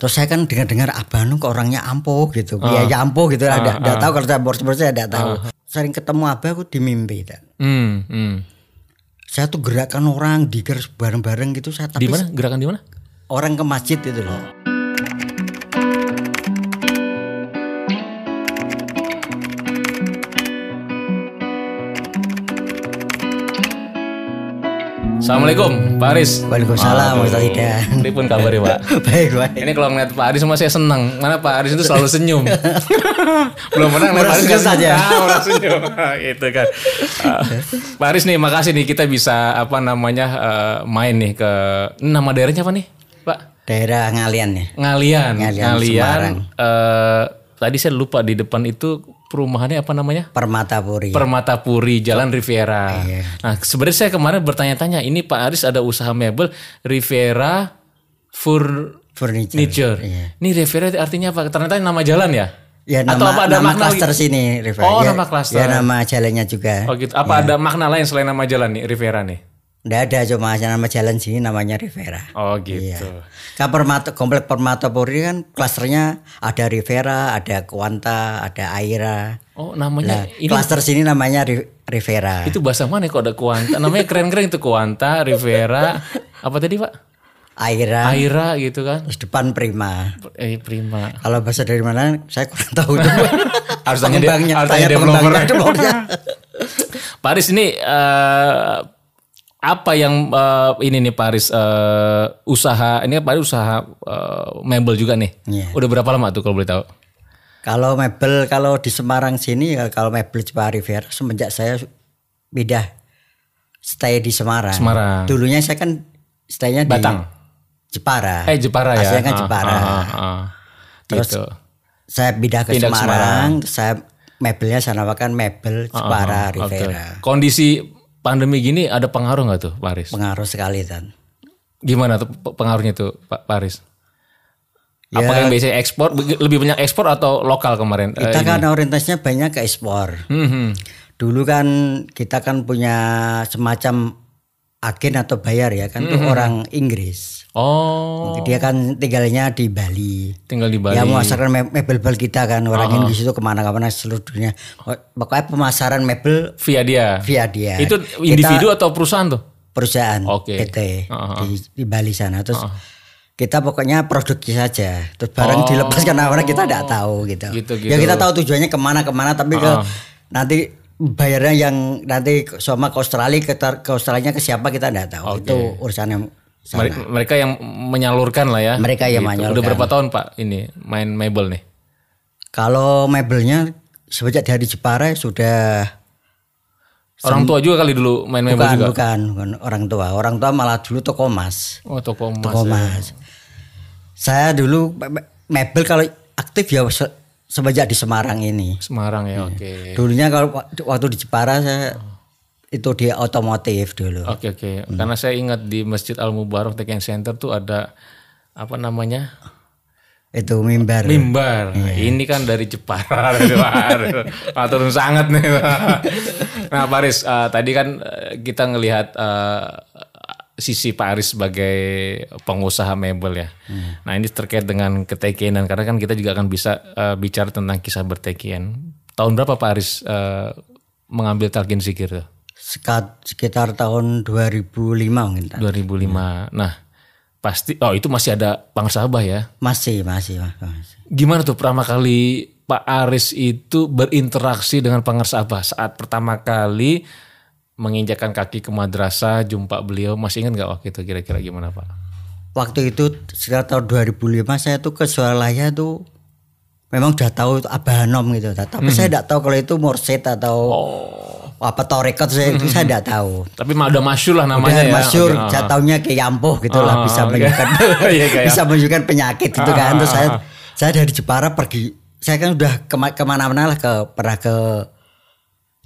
Terus saya kan dengar-dengar Abah Nung kok orangnya ampuh gitu. Ah. Ya, ya ampuh gitu. Ada enggak tahu kalau saya boros-boros saya enggak tahu. Sering ketemu Abah aku di mimpi. Hmm, hmm. Saya tuh gerakan orang diger bareng-bareng gitu saya Di tapi mana? Gerakan di mana? orang ke masjid itu loh. Assalamualaikum, Pak Aris. Waalaikumsalam Aduh, Ustaz Idan. Ini pun kabar ya, Pak. baik baik. Ini kalau ngeliat Pak Aris semua saya senang. Mana Pak Aris itu selalu senyum. Belum pernah ngeliat Pak Aris Merasa nggak saja. senyum. Ah, orang senyum. gitu kan. Ah, Pak Aris nih, makasih nih kita bisa apa namanya eh, main nih ke nama daerahnya apa nih, Pak? Daerah ngalian ya. Ngalian. Ngalian, Semarang. eh, tadi saya lupa di depan itu perumahannya apa namanya? Permatapuri. Permatapuri Jalan Riviera. Iya. Nah, sebenarnya saya kemarin bertanya-tanya, ini Pak Aris ada usaha mebel Riviera Furniture. Furniture. Iya. Ini Riviera artinya apa? Ternyata nama jalan ya? Ya nama, Atau apa ada nama makna klaster sini Riva. Oh, ya, nama klaster. Ya nama jalannya juga. Oh gitu. Apa ada makna lain selain nama jalan nih Riviera nih? Nggak ada cuma nama jalan sini namanya Rivera. Oh gitu. Iya. Kan Permata, komplek Permatapuri kan klasternya ada Rivera, ada Kuanta, ada Aira. Oh namanya Nah, ini klaster sini namanya Ri- Rivera. itu bahasa mana kok ada Kuanta? Namanya keren-keren itu Kuanta, Riviera, apa tadi Pak? Aira, Aira gitu kan? terus depan Prima. Eh prima. Kalau bahasa dari mana saya kurang tahu. Harus tanya dia- harus tanya tanya developer. Pak Aris ini eh, apa yang eh, ini nih Pak Aris eh, usaha ini Pak Aris usaha eh, mebel juga nih. Iya. Udah berapa lama tuh kalau boleh tahu? Kalau mebel kalau di Semarang sini ya, kalau mebel Jepara Rivera semenjak saya pindah stay di Semarang. Semarang. Dulunya saya kan staynya di Batang. Jepara. Eh Jepara ya. Aslinya kan Ah, Jepara. ah, ah, ah. Terus Gitu. Saya pindah ke Pindah ke Semarang, terus saya mebelnya saya namakan mebel Jepara Oke. Rivera. Kondisi pandemi gini ada pengaruh nggak tuh Pak Aris? Pengaruh sekali kan. Gimana tuh pe- pengaruhnya tuh Pak Pak Aris? Ya. Apakah yang biasanya ekspor lebih banyak ekspor atau lokal kemarin? Eh, Kita ini? kan orientasinya banyak ke ekspor. Hmm, hmm. Dulu kan kita kan punya semacam agen atau bayar ya kan tuh orang Inggris. Oh, Dia kan tinggalnya di Bali. tinggal di Bali. Ya memasarkan me- mebel-mebel kita kan orang Inggris itu ke mana-mana seluruh dunia. Pokoknya pemasaran mebel via dia. via dia. Itu Kita individu atau perusahaan tuh? perusahaan Oke. PT Ah, di, di Bali sana. Terus kita pokoknya produksi saja. Terus barang dilepaskan orang kita tidak tahu gitu. Oh. Gitu, Ya gitu. kita tahu tujuannya ke mana-kemana tapi ke nanti bayarnya yang nanti sama ke Australia ke, ke Australia ke siapa kita tidak tahu. Itu urusan yang sana. Mere- Mereka yang menyalurkan lah ya. Mereka yang Gitu. menyalurkan. Udah berapa tahun Pak ini main mebel nih? Kalau mebelnya sejak dari Jepara sudah Orang tua juga kali dulu main mebel bukan, juga. bukan bukan orang tua. Orang tua malah dulu toko emas. Oh toko emas. Toko ya. emas. Saya dulu me- me- mebel kalau aktif ya semenjak di Semarang ini. Semarang ya, oke. Dulunya kalau wak- waktu di Jepara saya itu di otomotif dulu. Oke oke. Hmm. Karena saya ingat di Masjid Al Mubarak Teken Center tuh ada apa namanya Itu mimbar. mimbar. Iya. Ini kan dari Jepara, luar. Atur sangat nih. nah, Paris, eh, tadi kan eh, kita ngelihat eh, sisi Pak Aris sebagai pengusaha mebel ya. Hmm. Nah, ini terkait dengan ketekianan karena kan kita juga akan bisa eh, bicara tentang kisah bertekian. Tahun berapa Pak Aris eh, mengambil talqin zikir tuh? Sekat- sekitar tahun 2005 mungkin. 2005. Nah, pasti oh itu masih ada Bang Sabah ya. Masih, masih, masih. Gimana tuh pertama kali Pak Aris itu berinteraksi dengan Pangersabah saat pertama kali menginjakan kaki ke madrasah, jumpa beliau, masih ingat nggak waktu itu kira-kira gimana Pak? Waktu itu sekitar tahun 2005 saya tuh ke Suralaya tuh memang udah tahu Hanom gitu. Tapi saya tidak tahu kalau itu mursid atau apa torekot saya itu saya tidak tahu. Tapi mah udah masyur lah namanya Udah ya. masyur, Oke, saya taunya kayak Yampuh gitu lah Ah, bisa oke. menunjukkan Iya, kayak- bisa menunjukkan penyakit gitu kan. Terus Ah, saya saya dari Jepara pergi, saya kan udah kema- ke mana-mana lah ke pernah ke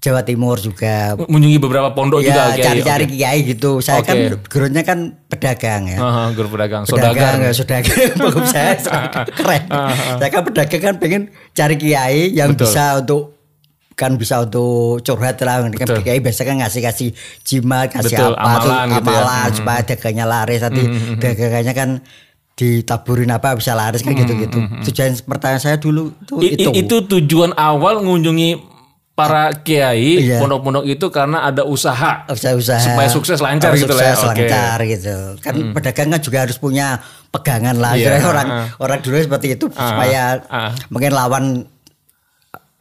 Jawa Timur juga. Mengunjungi beberapa pondok juga Ya Kiai. cari-cari kiai gitu. Saya kan Oke. gurunya kan pedagang ya. Aha, guru pedagang, Pedagang, saudagar. ya, saudagar. Bagus saya keren. Saya kan pedagang kan pengen cari kiai yang Betul. bisa untuk kan bisa untuk curhat lah. Kan Betul. kiai biasa kan ngasih-kasih jimat, kasih Betul, apa tuh, amalan gitu ya. amalan supaya dagangnya laris. Nanti dagangannya kan ditaburin apa bisa laris kayak gitu-gitu. Tujuan pertanyaan saya dulu itu I- itu. itu tujuan awal mengunjungi para kiai Iya. pondok-pondok itu karena ada usaha usaha-usaha supaya sukses lancar gitu ya. sukses. Hmm. lancar gitu. Kan pedagang kan juga harus punya pegangan lah. Kira orang ah. orang dulu seperti itu supaya ah. mungkin lawan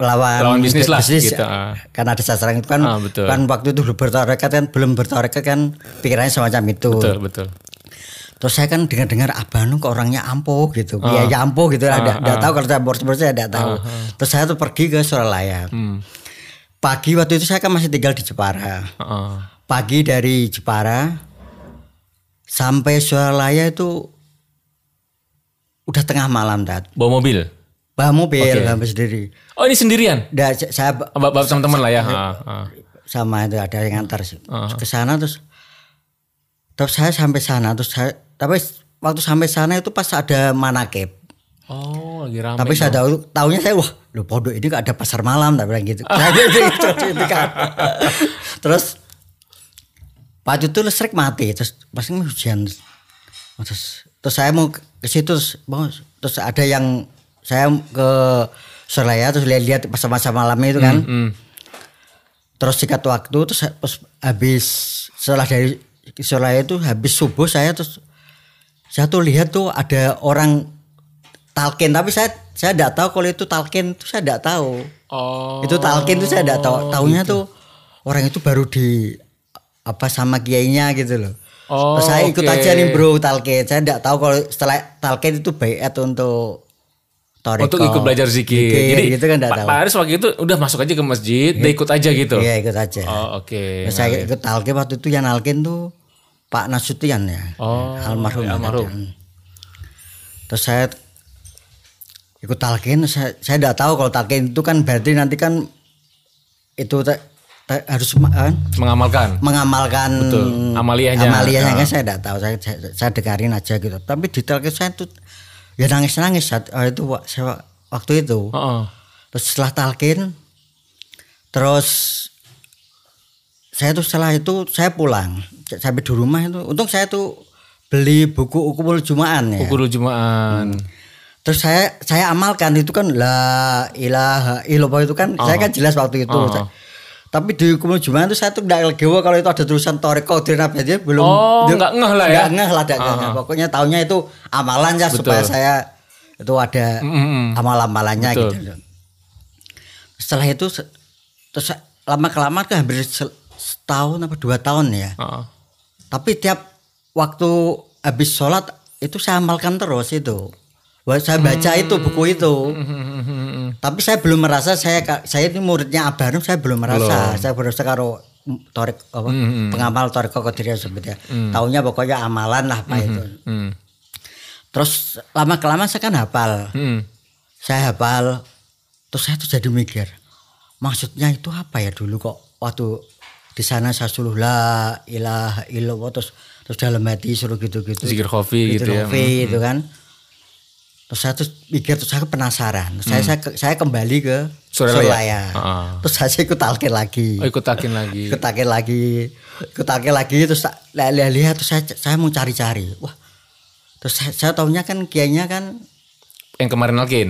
lawan Lawan bisnis lah, gitu, ah. Karena ada sasaran itu kan Ah, betul. kan waktu itu belum bertarekat kan belum bertarekat kan pikirannya semacam itu. betul betul Terus saya kan dengar-dengar Abah Nu kok orangnya ampuh gitu. Ah. Ya, ya ampuh gitu. Tidak tahu kalau saya boros-boros saya tidak tahu. Terus saya tuh pergi ke Suralaya. Hmm. Pagi waktu itu saya kan masih tinggal di Jepara. Heeh. Pagi dari Jepara sampai Suralaya itu udah tengah malam dat. bawa mobil Bawa mobil, bawa sendiri. oh ini sendirian Udah saya bapak sama teman lah ya heeh. sama itu ada yang ngantar sih. ke sana terus terus saya sampai sana terus saya tapi waktu sampai sana itu pas ada manakib. Oh lagi ramai Tapi saya tahu tahunya saya wah, lu pondok ini gak ada pasar malam tak bilang gitu. Gitu, gitu, gitu kan. Terus waktu itu listrik mati terus pas ini hujan terus terus saya mau ke situ terus, mau- terus ada yang saya ke Surabaya terus lihat-lihat pas masa malamnya itu kan Hmm. terus sikat waktu terus pas habis setelah dari Surabaya itu habis subuh saya terus saya tuh lihat tuh ada orang talkin tapi saya saya tidak tahu kalau itu talkin itu saya tidak tahu. Oh. Itu talkin itu saya tidak tahu. Tahunya tuh orang itu baru di apa sama kiainya gitu loh. Oh, Terus saya ikut aja nih bro talkin. Saya tidak tahu kalau setelah talkin itu bayat untuk toriko. Untuk ikut belajar zikir. Zikir, Jadi gitu kan tidak Pak, tahu. Pak Aris waktu itu udah masuk aja ke masjid, dia ikut aja gitu. iya ikut aja. Oh oke. Terus saya ikut talkin waktu itu yang talkin tuh Pak Nasution ya. Oh, almarhum ya, almarhum. Terus saya ikut talkin saya saya tidak tahu kalau talkin itu kan berarti nanti kan itu te- te- harus kan, Mengamalkan. mengamalkan Betul, amaliyahnya. amaliyahnya Ya. kan saya tidak tahu saya, saya, saya dengarin aja gitu tapi di talkin saya tuh ya nangis nangis saat itu saya waktu itu Heeh. terus setelah talkin terus saya tuh setelah itu saya pulang sampai di rumah itu untung saya tuh beli buku ukumul jumaan ya Ukur Jumaan. Terus saya saya amalkan itu kan la ilaha illallah itu kan saya kan jelas waktu itu. Oh. Saya- tapi di hukum jumaan itu saya tuh tidak legowo kalau itu ada tulisan toriko di dia belum Oh, nggak ngeh lah ya? nggak ngeh lah nggak ngeh. pokoknya tahunya itu amalan ya supaya saya itu ada amal-amalannya gitu setelah itu terus lama kelamaan kan hampir se- setahun apa dua tahun ya. Heeh. tapi tiap waktu habis sholat itu saya amalkan terus itu Wah, saya baca Hmm. itu buku itu. Tapi saya belum merasa saya saya ini muridnya Abah Hanum saya belum merasa. Saya baru karo torik apa Hmm, pengamal torik kokodiriyah sebetulnya tahunya pokoknya amalan lah apa itu. Hmm. terus lama kelamaan saya kan hafal. Hmm. saya hafal terus saya tuh jadi mikir maksudnya itu apa ya dulu kok waktu di sana saya suruh la ilaha illallah terus terus dalam hati suruh gitu-gitu. Zikir kopi gitu ya. kopi itu kan terus saya tuh mikir terus saya penasaran saya saya ke- saya kembali ke Suralaya. Suralaya Ah. terus saya ikut talkin lagi Oh, ikut takin lagi. ikut talkin lagi ikut talkin lagi terus tak- lihat lihat terus saya saya mau cari-cari wah terus saya, saya tahunya kan kiainya kan Yang kemarin Alkin.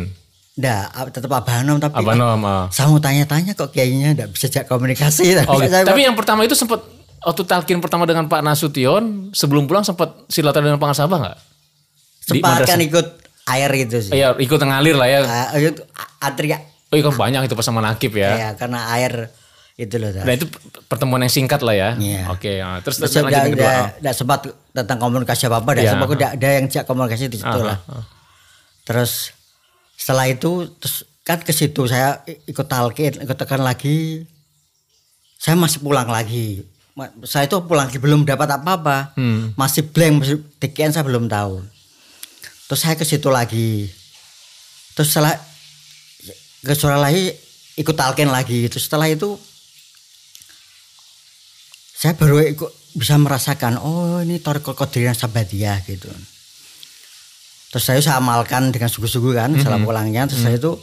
Nggak, tetap Abah Hanom tapi Abah Nom. ah. saya mau tanya-tanya kok kayaknya enggak bisa jak komunikasi Oh, saya- Tapi yang pertama itu sempat waktu talkin pertama dengan Pak Nasution, sebelum pulang sempat silaturahmi dengan Pak Sabah nggak? di sempat kan ikut air gitu sih Iya, ikut ngalir lah ya. Ah, itu antri Oh, iya kan banyak itu pas sama Nakib ya. ya karena air itu loh Nah itu pertemuan yang singkat lah ya. Iya. Oke, nah, terus, Terus yang kedua. udah, udah sempat tentang komunikasi apa apa Iya. dah sempat udah ada yang jak komunikasi di situ lah terus setelah itu terus kan ke situ saya ikut talkin ikut tekan lagi saya masih pulang lagi saya itu pulang lagi belum dapat apa-apa Hmm. masih blank masih tikian saya belum tahu terus saya ke situ lagi. Terus setelah ke Suralaya ikut talkin lagi. Terus setelah itu saya baru ikut bisa merasakan oh ini toriko kodirian sabadiyah gitu. Terus saya saya amalkan dengan sungguh-sungguh kan setelah pulangnya. Terus saya itu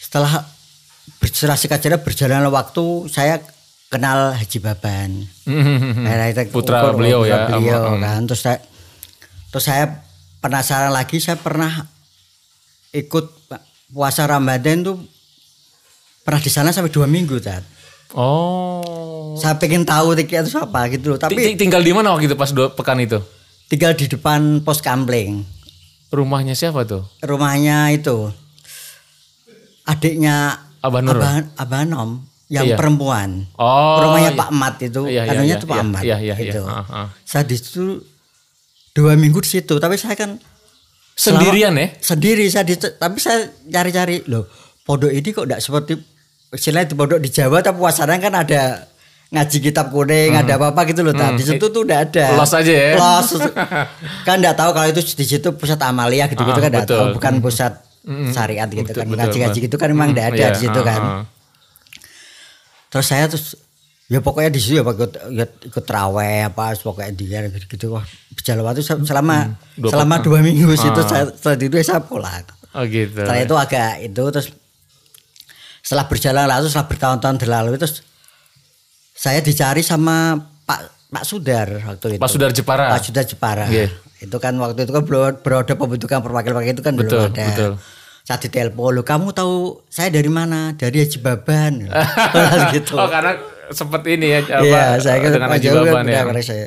setelah berserah singkat berjalan waktu saya kenal Haji Baban. Nah, itu Putra ukur- beliau putra ya. beliau kan. Terus saya terus saya penasaran lagi saya pernah ikut puasa Ramadan tuh pernah di sana sampai dua minggu Tat. Oh. Saya pengen tahu tiket itu apa gitu loh. Tapi tinggal di mana waktu itu pas dua pekan itu? tinggal di depan pos kampleng. Rumahnya siapa tuh? Rumahnya itu adiknya Abah Nur. Abah, Abah Nom yang Iya. perempuan. Oh. Rumahnya iya. Pak Mat itu, Iya, iya, anunya iya, tuh Pak iya, Mat. iya, iya, iya. gitu. Ah, ah. Saya di situ dua minggu di situ, tapi saya kan Sendirian ya? sendiri saya di, tapi saya cari-cari loh pondok ini kok tidak seperti istilahnya di pondok di Jawa tapi puasanya kan ada ngaji kitab kuning ada apa apa gitu loh Tat. di situ tuh udah ada Hmm. Los aja ya? los kan nggak tahu kalau itu di situ pusat amalia gitu gitu Ah, kan betul. tahu bukan pusat syariat gitu Betul, kan betul, ngaji ngaji betul. gitu kan memang nggak ada Iya, di situ kan ah. terus saya terus ya pokoknya di situ ya Pak, ikut ikut, ikut traweh apa pokoknya dia gitu, gitu wah berjalan waktu se- selama Hmm, Dua selama pekan. dua minggu situ Ah. saya setelah itu saya pulang Oh gitu. setelah itu agak itu terus setelah berjalan lalu setelah bertahun-tahun berlalu terus saya dicari sama Pak Pak Sudar waktu itu Pak Sudar Jepara. Pak Sudar Jepara Iya. itu kan waktu itu kan belum belum ada pembentukan perwakilan itu kan Betul, belum ada betul. saya ditelepon lo kamu tahu saya dari mana dari Haji Baban gitu Oh karena sempet ini ya apa Iya, saya kan dengan Haji Baban ya. saya.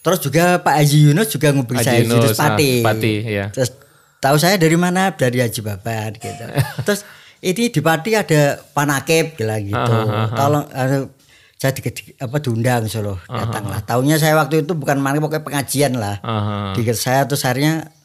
Terus juga Pak Haji Yunus juga ngubungi Haji saya Yunus, Yunus Pati. ah, Pati, iya. Terus tahu saya dari mana? Dari Haji Baban gitu. Terus ini di Pati ada Panakep bilang gitu. Ah, Tolong saya di, di- apa diundang Solo datang lah. Tahunya saya waktu itu bukan mana pokoknya pengajian lah. Aha. Di saya terus akhirnya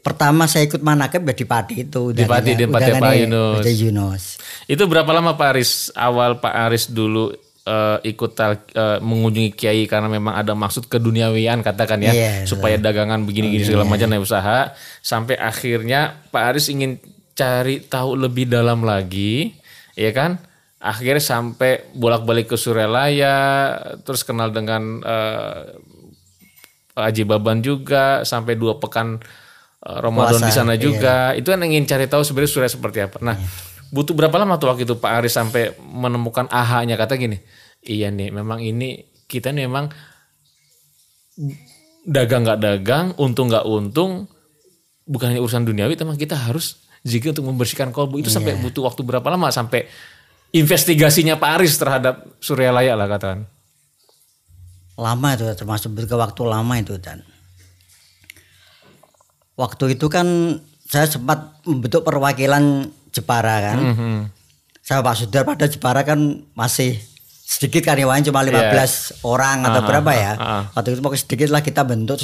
pertama saya ikut Manakep ya di Pati itu. Di Pati, di Pati Pak Yunus. Yunus. Itu berapa lama Pak Aris awal Pak Aris dulu eh, ikut tal- eh, mengunjungi Kiai karena memang ada maksud keduniawian katakan ya Iya, supaya dagangan begini-gini segala macam ya usaha sampai akhirnya Pak Aris ingin cari tahu lebih dalam lagi ya kan akhirnya sampai bolak-balik ke Surelaya terus kenal dengan eh, Haji Baban juga sampai dua pekan Ramadan Puasa, di sana iya. juga. Itu kan ingin cari tahu sebenarnya surya seperti apa. Nah, butuh berapa lama tuh waktu itu Pak Aris sampai menemukan aha-nya kata gini. Iya nih, memang ini kita nih memang dagang nggak dagang, untung nggak untung, bukan hanya urusan duniawi, tapi kita harus zikir untuk membersihkan kolbu. Itu sampai Iya. butuh waktu berapa lama sampai investigasinya Pak Aris terhadap Suryalaya lah katakan. lama itu termasuk ke waktu lama itu dan waktu itu kan saya sempat membentuk perwakilan Jepara kan. Mhm. saya Pak Sudar pada Jepara kan masih sedikit karyawan cuma 15 orang atau Ah, berapa ya. ah, ah. waktu itu pokoknya sedikit lah kita bentuk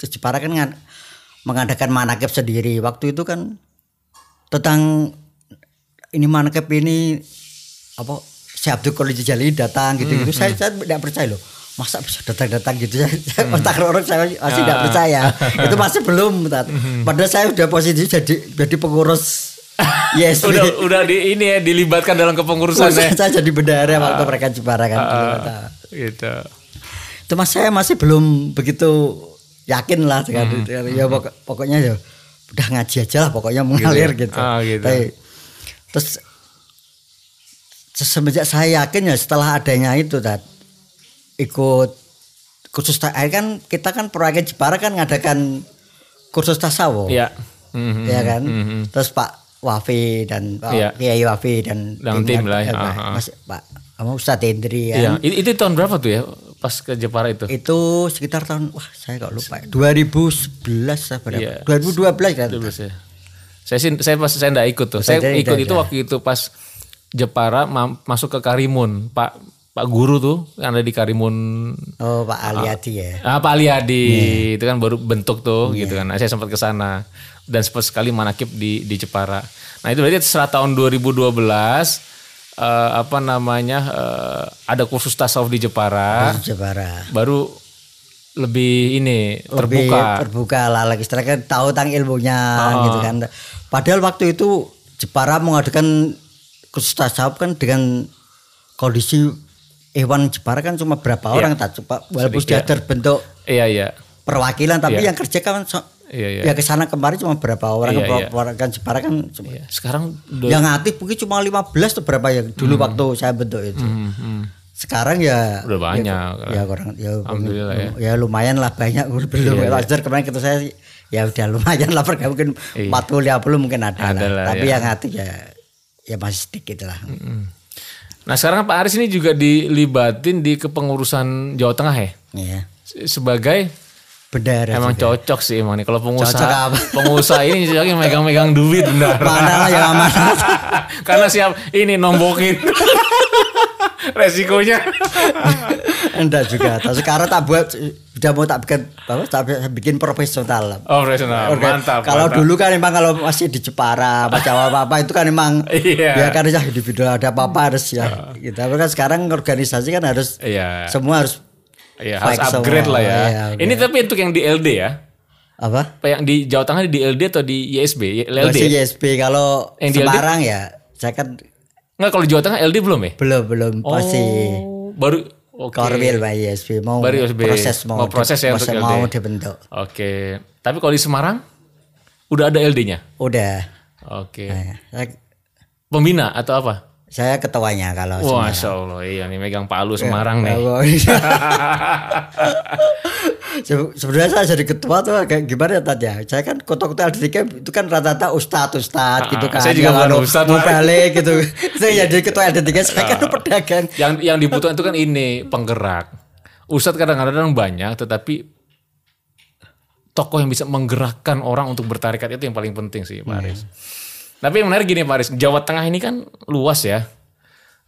Jepara kan mengadakan manakib sendiri. Waktu itu kan tentang ini manakib ini apa si Abdul Qadir Jalili datang gitu-gitu. Saya saya tidak percaya loh masa bisa datang-datang gitu saya, saya otak orang saya masih tidak percaya. Itu masih belum Tat. padahal saya udah posisi jadi jadi pengurus yes. Udah udah di ini ya dilibatkan dalam kepengurusan ya. saya jadi bendahara waktu mereka Jepara kan Tat. gitu. itu mas saya masih belum begitu yakin lah sekali ya pokok- pokoknya ya udah ngaji aja lah pokoknya mengalir gitu, Ah, gitu. Tapi, terus se- semenjak saya yakin ya setelah adanya itu tat ikut kursus ta- akhirnya kan kita kan perwakilan Jepara kan ngadakan kursus tasawuf Iya. Mhm. ya kan Mhm. terus Pak Wafi dan Pak Iya. Kiai Wafi dan Dan tim lah, eh, ya. Pak-. Mas Pak apa Ustadz Hendri ya Iya, itu, itu tahun berapa tuh ya pas ke Jepara itu? itu sekitar tahun wah saya kok lupa ya. 2011 apa berapa? Iya. 2012 kan 12 ya. Saya sih saya pas saya enggak ikut tuh. Saya Saya ikut itu ada. waktu itu pas Jepara ma- masuk ke Karimun. Pak Pak guru tuh yang ada di Karimun. Oh Pak Aliadi ya? Ah, Pak Aliadi itu kan baru bentuk tuh gitu kan. Nah, saya sempat ke sana. Dan sempat sekali manakib di di Jepara. Nah, itu berarti setelah tahun 2012 eh, apa namanya eh, ada kursus tasawuf di Jepara. Jepara. Baru lebih ini Lebih terbuka. terbuka lah lagi setelah kan tahu tentang ilmunya Oh. gitu kan. Padahal waktu itu Jepara mengadakan kursus tasawuf kan dengan kondisi hewan Jepara kan cuma berapa orang tak coba walaupun sudah Sedikit. terbentuk Iya iya. perwakilan tapi Iya. yang kerja kan so- Iya iya. ya ke sana kemari cuma berapa orang Iya, iya. perwakilan Jepara kan cuma Iya. Sekarang udah yang aktif mungkin cuma 15 tuh berapa ya dulu waktu saya bentuk itu. Hmm, hmm. Sekarang ya Udah banyak. Ya, ya kurang ya, Alhamdulillah ya. ya lumayan lah banyak belum Iya, ya. Wajar kemarin kita saya ya udah lumayan lah pergaulan mungkin Iya. 40 50 mungkin ada, Ada lah. lah, Tapi ya. yang hati ya ya masih sedikit lah. Nah sekarang Pak Aris ini juga dilibatin di kepengurusan Jawa Tengah ya Iya. Se- sebagai Bendara. emang juga. cocok sih emang nih kalau Cocok pengusaha apa? pengusaha ini cocoknya megang-megang duit benar. Mana lah yang. Karena siap ini nombokin resikonya. Enggak juga. Tapi sekarang tak buat udah mau tak bikin apa tak bikin profesional. Oh profesional, Oke. mantap. Kalau mantap. dulu kan emang kalau masih di Jepara, apa Jawa apa, apa itu kan emang Iya. ya kan ya individual ada apa-apa harus ya. Gitu. Tapi kan sekarang organisasi kan harus Iya. semua harus Iya, harus upgrade semua, lah ya. iya, oke. Ini tapi untuk yang di LD ya. apa? Apa yang di Jawa Tengah di LD atau di ISB? LD. Masih ya? YSB kalau Yang di LD? Semarang ya saya kan Enggak kalau di Jawa Tengah LD belum ya? belum belum masih Oh, baru oke. Korwil Pak YSB mau Baru YSB. proses mau Mau proses ya untuk mau LD. dibentuk. Oke. Tapi kalau di Semarang udah ada LD-nya. Udah. Oke. Nah, saya, Pembina atau apa? saya ketuanya kalau Wah, Masya Allah, iya nih megang palu Semarang nih. Se- Sebenarnya saya jadi ketua tuh kayak gimana ya Tat ya? Saya kan kota-kota LD3 itu kan rata-rata ustadz ustadz gitu Ah, kan. saya juga Yang bukan ustadz, Mau balik gitu. Saya jadi ketua LD3 saya kan Ah. pedagang. Yang yang dibutuhkan itu kan ini penggerak. Ustadz kadang-kadang banyak, tetapi tokoh yang bisa menggerakkan orang untuk bertarikat itu yang paling penting sih, Pak Aris. Tapi yang menarik gini, Pak Aris, Jawa Tengah ini kan luas ya.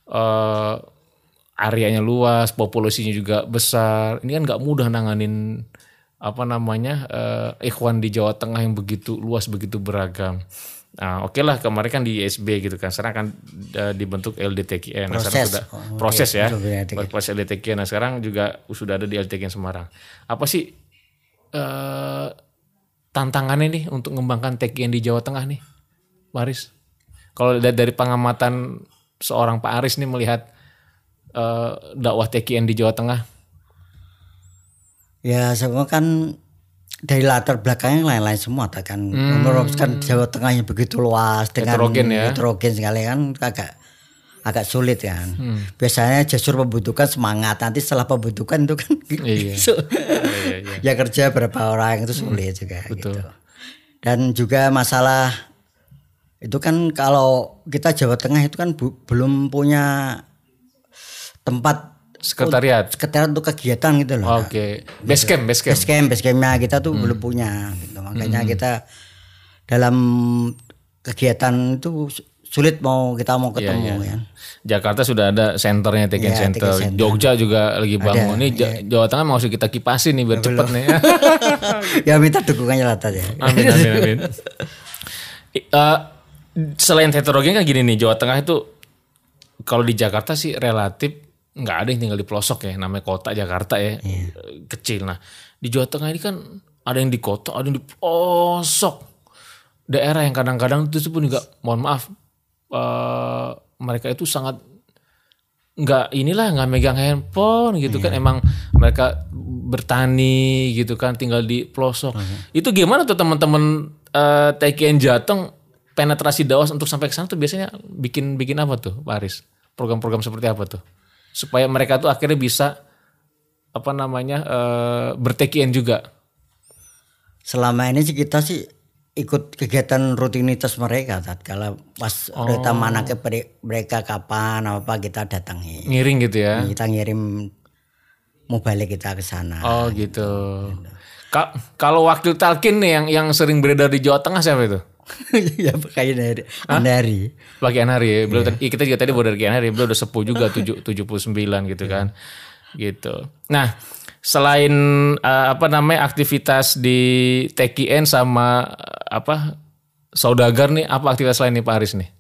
Eh areanya luas, populasinya juga besar. Ini kan nggak mudah nanganin apa namanya eh, ikhwan di Jawa Tengah yang begitu luas, begitu beragam. Nah, oke lah kemarin kan di ISB gitu kan, sekarang kan eh, dibentuk LDTKN. Nah, sekarang Proses. sudah Oh, proses ya, Bentuk LDTKN. proses LDTKN. Nah sekarang juga sudah ada di LDTKN Semarang. Apa sih eh, tantangannya nih untuk mengembangkan TKN di Jawa Tengah nih, Pak Aris? Kalau dari pengamatan seorang Pak Aris nih melihat eh, dakwah TKN di Jawa Tengah, Ya semua kan dari latar belakangnya lain-lain semua kan. Menurut kan Jawa Tengahnya begitu luas dengan Hmm. Heterogen ya. heterogen sekali kan agak agak sulit kan. Hmm. Biasanya justru pembentukan semangat nanti setelah pembentukan itu kan Iya. so- iya, iya. ya kerja berapa orang itu sulit juga gitu. Dan juga masalah itu kan kalau kita Jawa Tengah itu kan bu- belum punya tempat sekretariat. sekretariat untuk kegiatan gitu loh. Oke, base camp, base camp. Base camp, base campnya kita tuh Hmm. belum punya gitu. Makanya kita dalam kegiatan itu sulit mau kita mau ketemu iya. ya. Jakarta sudah ada senternya TKN Iya, Center. Center. Jogja juga lagi bangun. Nih Ja- Jawa Tengah mau kita kipasin nih biar cepet nih. ya minta dukungannya lah tadi. ya. Amin amin amin. Eh, selain heterogen kan gini nih Jawa Tengah itu kalau di Jakarta sih relatif nggak ada yang tinggal di pelosok ya namanya kota Jakarta ya eh, kecil. Nah di Jawa Tengah ini kan ada yang di kota ada yang di pelosok. Daerah yang kadang-kadang itu pun juga mohon maaf eh, mereka itu sangat nggak inilah nggak megang handphone gitu kan. Emang mereka bertani gitu kan tinggal di pelosok. Itu gimana tuh teman-teman eh, TKN Jateng penetrasi dakwah untuk sampai ke sana tuh biasanya bikin bikin apa tuh Pak Aris program-program seperti apa tuh supaya mereka tuh akhirnya bisa apa namanya eh, ber-TKN juga Selama ini sih kita sih ikut kegiatan rutinitas mereka Tat. Kalau pas Oh. mana ke mereka kapan apa kita datangi. ngiring gitu ya Kita ngirim mobile kita ke sana. oh gitu Ka- kalau wakil talkin nih yang yang sering beredar di Jawa Tengah siapa itu ya kayak dari dari. Pak Kian Hari ya. Beliau tadi- kita juga tadi baru dari Kian Hari, beliau udah sepuh juga tujuh- 79 gitu kan. Gitu. Nah, selain eh, apa namanya aktivitas di TKN sama eh, apa saudagar nih, apa aktivitas lain nih Pak Aris nih?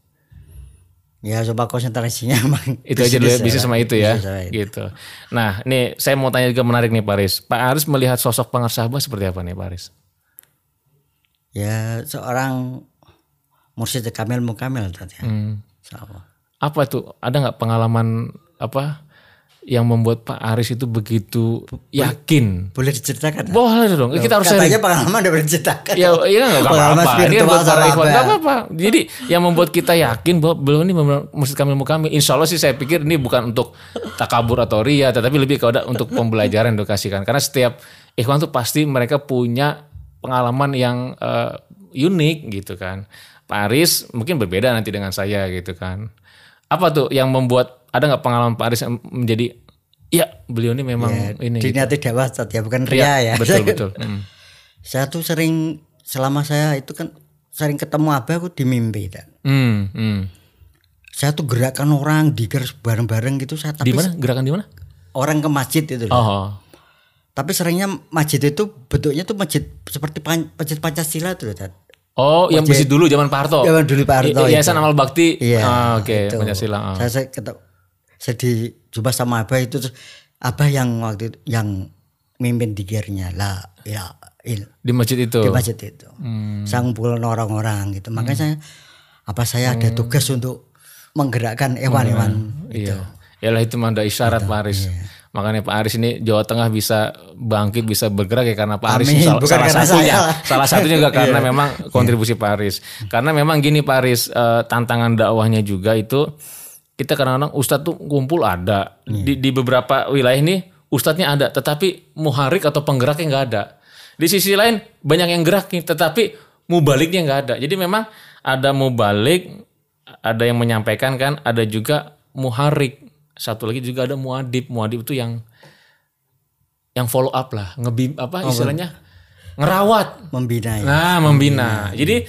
Ya coba konsentrasinya emang Itu aja dulu ya, bisnis sama itu ya. sama itu. Gitu. Nah, nih saya mau tanya juga menarik nih Pak Aris. Pak Aris melihat sosok pengersabah seperti apa nih Pak Aris? Ya seorang mursyid kamil mukamil tadi. Ya. Hmm. Apa tuh? Ada nggak pengalaman apa yang membuat Pak Aris itu begitu yakin Boleh diceritakan? Boleh dong, kita harus sharing. Katanya pengalaman udah diceritakan. Ya, iya nggak apa-apa. Ini buat para ikhwan apa nggak apa-apa. Jadi yang membuat kita yakin bahwa belum ini Masjid Kamil Mukami. Insya Allah sih saya pikir ini bukan untuk takabur atau ria, tetapi lebih kepada untuk pembelajaran edukasi kan. Karena setiap ikhwan tuh pasti mereka punya pengalaman yang eh, unik gitu kan. Pak Aris mungkin berbeda nanti dengan saya gitu kan. Apa tuh yang membuat ada nggak pengalaman Pak Aris yang menjadi ya beliau ini memang ini. gitu. Dunia tidak wasat ya, bukan Iya, ria ya. Betul betul. Mm. saya tuh sering selama saya itu kan sering ketemu abah aku di mimpi dan Hmm, hmm. saya tuh gerakan orang diger bareng-bareng gitu saya Di tapi mana gerakan di mana? orang ke masjid itu loh. Oh, Tapi seringnya masjid itu bentuknya tuh masjid seperti pan, masjid Pancasila tuh Dad. oh yang masjid dulu zaman Pak Harto. Zaman dulu Pak Harto I- Yayasan Amal Bakti. Iya. Ah, Oke, itu. Pancasila. ah. Saya, saya ketemu saya dijumpa sama Abah itu terus Abah yang waktu itu yang mimpin dikirnya lah ya il Di masjid itu. di masjid itu. Hmm. Ngumpulin orang-orang gitu. Makanya saya apa saya ada tugas untuk menggerakkan hewan-hewan itu. Iya. Yalah itu mah ada isyarat Pak Aris. Iya. Makanya Pak Aris ini Jawa Tengah bisa bangkit, bisa bergerak ya karena Pak Aris Amin. salah, Bukan salah satunya. saya. Salah satunya juga karena Iya. memang kontribusi Pak Aris. Karena memang gini Pak Aris, eh, tantangan dakwahnya juga itu kita kadang-kadang ustadz tuh kumpul ada Iya. di, di beberapa wilayah ini ustadznya ada, tetapi muharik atau penggeraknya nggak ada. Di sisi lain banyak yang gerak nih, tetapi mubaliknya nggak ada. Jadi memang ada mubalik, ada yang menyampaikan kan, ada juga muharik. Satu lagi juga ada muadib. Muadib itu yang yang follow up lah, ngebim apa istilahnya ngerawat. Membina ya. Nah, membina. Jadi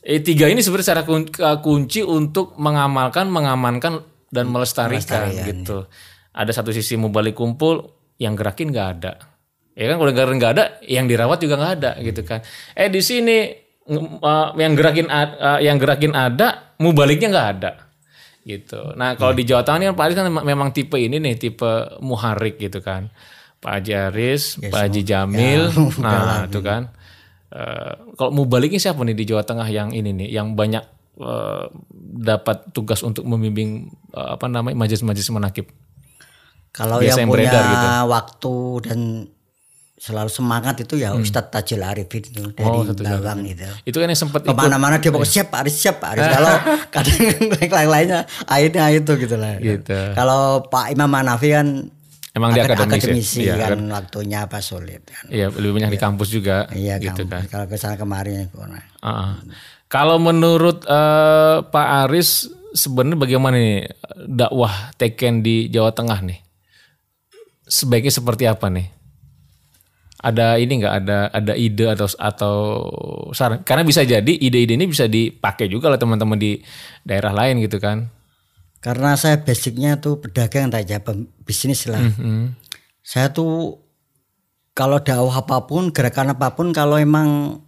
eh, tiga ini sebenarnya eh, kunci untuk mengamalkan, mengamankan dan melestarikan gitu. Ada satu sisi mubalik kumpul, yang gerakin nggak ada. Ya kan kalau gerakin nggak ada, yang dirawat juga nggak ada gitu kan. Eh di sini eh, yang gerakin eh, yang gerakin ada, mubaliknya nggak ada gitu. Nah kalau di Jawa Tengah ini kan Pak Aris kan memang- tipe ini nih, tipe muharik gitu kan. Pak Haji Aris, Pak Haji Jamil, nah itu kan. Eh, kalau mubaliknya siapa nih di Jawa Tengah yang ini nih, yang banyak eh, dapat tugas untuk membimbing eh, apa namanya majelis-majelis menakib. Kalau yang punya beredar gitu. waktu dan selalu semangat itu ya Ustadz Tajul Arifin itu dari Hmm. Oh, Tajul Bawang itu. Itu kan yang sempat Ke mana-mana dia pokoknya siap Pak Aris siap Pak Aris. Kalau kadang yang lainnya akhirnya itu gitu lah. Gitu. Kalau Pak Imam Hanafi kan emang dia akad- akademis, akademisi ya. Iya, kan waktunya apa sulit kan. Iya, lebih banyak di kampus juga Iya gitu kan. Kalau ke sana kemarin kurang. Ah. Kalau menurut eh, Pak Aris sebenarnya bagaimana nih dakwah Teken di Jawa Tengah nih? Sebaiknya seperti apa nih? Ada ini nggak ada ada ide atau atau saran? Karena bisa jadi ide-ide ini bisa dipakai juga oleh teman-teman di daerah lain gitu kan? Karena saya basicnya tuh pedagang aja bisnis lah. Hmm. Saya tuh kalau dakwah apa pun, gerakan apa pun kalau emang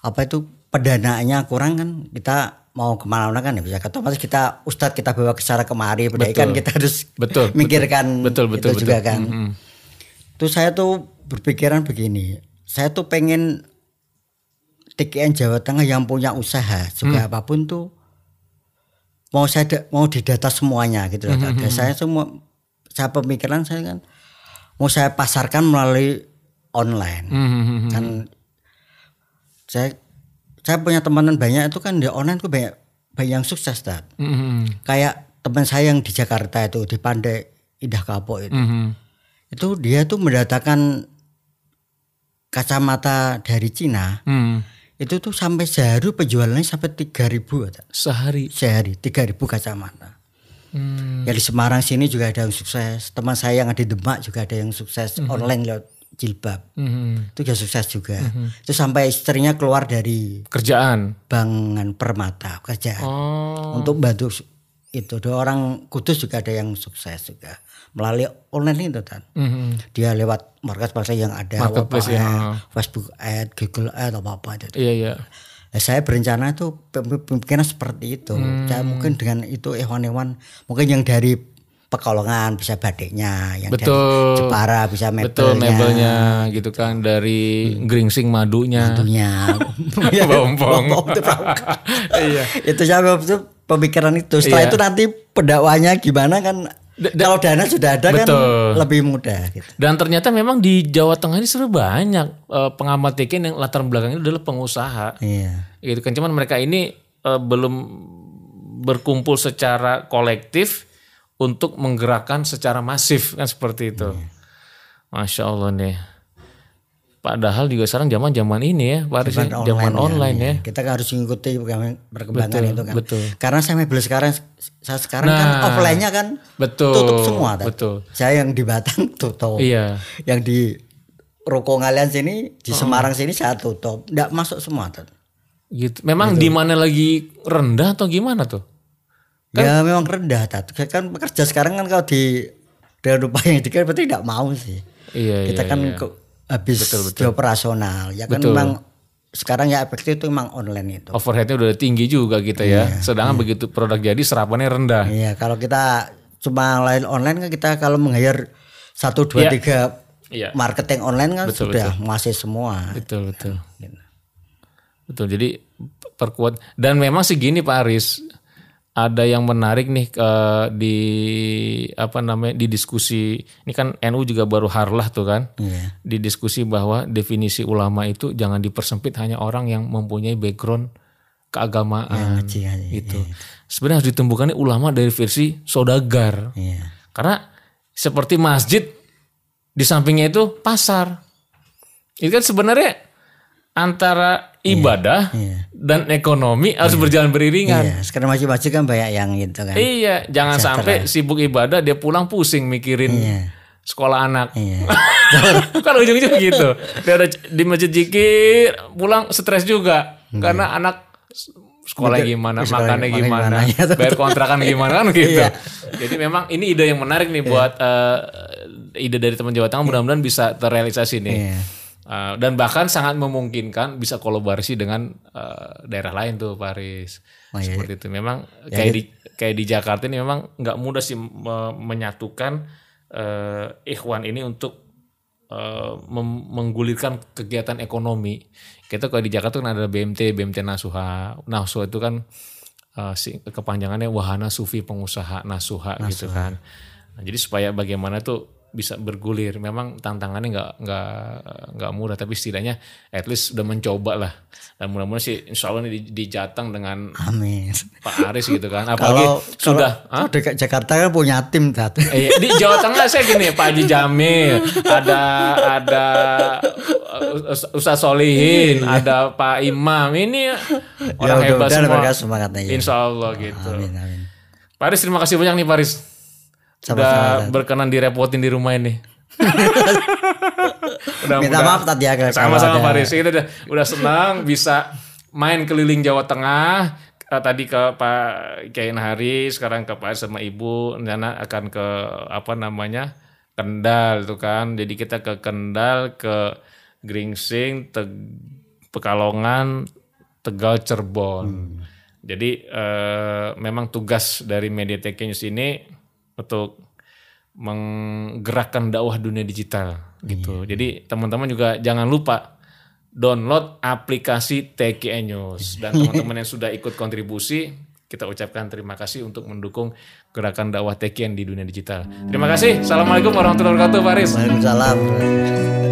apa itu pendanaannya kurang kan kita mau ke mana-mana kan ya bisa otomatis kita ustadz kita bawa ke sana kemari berarti kan kita harus Betul, mikirkan betul, betul, itu juga betul. kan Mm-mm. Terus saya tuh berpikiran begini saya tuh pengen TKN Jawa Tengah yang punya usaha juga apa pun tuh mau saya da- mau didata semuanya gitu loh. Dan saya semua saya pemikiran saya kan mau saya pasarkan melalui online. Hmm, kan saya saya punya teman banyak itu kan di online tuh banyak banyak yang sukses Dad. Hmm, kayak teman saya yang di Jakarta itu di Pandai Indah Kapok itu. Hmm, itu dia tuh mendatangkan kacamata dari Cina hmm. itu tuh sampai sehari penjualannya sampai 3000 Dad. Sehari. sehari 3000 kacamata Hmm. Ya di Semarang sini juga ada yang sukses. Teman saya yang ada di Demak juga ada yang sukses online lewat jilbab. Hmm. Itu juga sukses juga. Itu sampai istrinya keluar dari Kerjaan. bangan permata kerjaan Oh. untuk bantu itu. Ada orang Kudus juga ada yang sukses juga melalui online itu kan. Hmm. Dia lewat marketplace yang ada Marketplace, ya. ad, Facebook ad, Google ad apa apa itu. Iya iya. Nah, saya berencana itu pem- pemikiran seperti itu. Hmm. Saya mungkin dengan itu hewan-hewan mungkin yang dari Pekalongan bisa batiknya, yang Betul. dari Jepara bisa mebelnya. Betul mebelnya gitu kan dari geringsing madunya. Tentunya. Bompong. iya. Itu saya itu pemikiran itu. Setelah Iya. itu nanti pendakwanya gimana kan kalau dana sudah ada Betul. kan lebih mudah gitu. Dan ternyata memang di Jawa Tengah ini sebenarnya banyak eh, pengamat TKN yang latar belakangnya adalah pengusaha. Iya. Gitu kan cuman mereka ini eh, belum berkumpul secara kolektif untuk menggerakkan secara masif kan seperti itu. Masya Allah nih. Padahal juga sekarang zaman-zaman ini ya, Pak Aris, ya, zaman online, ya. Kita kan harus mengikuti perkembangan itu kan. betul. Karena saya mebel sekarang saya sekarang kan offline-nya kan Betul. tutup semua. Tan. Betul. Saya yang di Batang tutup. Iya. Yang di Ruko ngalian sini di Semarang sini saya tutup. Enggak masuk semua Tan. Gitu. Memang di mana lagi rendah atau gimana tuh? Ya memang rendah Tan. Kan bekerja sekarang kan kalau di dari rumah yang dikira berarti tidak mau sih. Iya, Kita iya, kan iya. Habis di operasional. Ya kan Betul. memang sekarang ya efektif itu memang online itu. Overheadnya udah tinggi juga kita ya. Sedangkan begitu produk jadi serapannya rendah. Iya, kalau kita cuma lain online kan kita kalau meng-hire satu dua Iya. tiga Iya. marketing online kan Betul, sudah menguasai semua. Betul betul. Betul. Jadi perkuat dan memang segini Pak Aris ada yang menarik nih eh, di apa namanya di diskusi ini kan NU juga baru harlah tuh kan Iya. di diskusi bahwa definisi ulama itu jangan dipersempit hanya orang yang mempunyai background keagamaan Ngaji, ngaji, gitu. Sebenarnya harus ditumbuhkan ulama dari versi sodagar. Iya. Karena seperti masjid di sampingnya itu pasar. Itu kan sebenarnya antara ibadah iya. dan ekonomi harus berjalan beriringan. Iya, sekarang masjid-masjid kan banyak yang gitu kan. Iya, jangan sampai sibuk ibadah dia pulang pusing mikirin Iya. sekolah anak. Iya. kan ujung-ujung gitu. Dia ada di masjid jikir, pulang stres juga karena anak sekolah gimana, sekolah makannya gimana, gimana, ya. bayar kontrakan gimana kan gitu. Iya. Jadi memang ini ide yang menarik nih buat eh, ide dari teman Jawa Tengah mudah-mudahan bisa terrealisasi nih. Iya. Eh, dan bahkan sangat memungkinkan bisa kolaborasi dengan eh, daerah lain tuh Paris. Oh, iya. Seperti itu. Memang kayak di kayak di Jakarta ini memang nggak mudah sih me- menyatukan eh, ikhwan ini untuk mem- menggulirkan kegiatan ekonomi. Kita kalau di Jakarta kan ada BMT, BMT Nasuha. Nasuha itu kan si kepanjangannya Wahana Sufi Pengusaha Nasuha, gitu kan. Nah, jadi supaya bagaimana tuh bisa bergulir. Memang tantangannya nggak nggak nggak mudah, tapi setidaknya at least udah mencoba lah. Dan mudah-mudahan sih Insya Allah ini di, di Jateng dengan Amin. Pak Aris gitu kan. Apalagi Kalau sudah kalau DKI Jakarta kan punya tim satu. Eh, di Jawa Tengah saya gini Pak Haji Jamil, ada ada uh, Us- Ustaz Solihin, ada Pak Imam. Ini orang Ya, hebat mudah-mudahan semua. semangatnya, ya. Insya Allah gitu. Amin amin. Pak Aris terima kasih banyak nih Pak Aris. Udah Sama-sama. berkenan direpotin di rumah ini. udah, Minta udah- maaf tadi ya Sama-sama ada- Pak Aris. Kita udah, udah senang bisa main keliling Jawa Tengah. Eh, tadi ke Pak Kiai Hari, sekarang ke Pak sama Ibu. Rencana akan ke apa namanya Kendal itu kan. Jadi kita ke Kendal, ke Gringsing, Teg- Pekalongan, Tegal, Cirebon. Jadi eh, memang tugas dari Mediatek News ini untuk menggerakkan dakwah dunia digital gitu. Jadi teman-teman juga jangan lupa download aplikasi TKN News dan teman-teman yang sudah ikut kontribusi kita ucapkan terima kasih untuk mendukung gerakan dakwah TKN di dunia digital. Terima kasih. Assalamualaikum warahmatullahi wabarakatuh, Faris. Waalaikumsalam.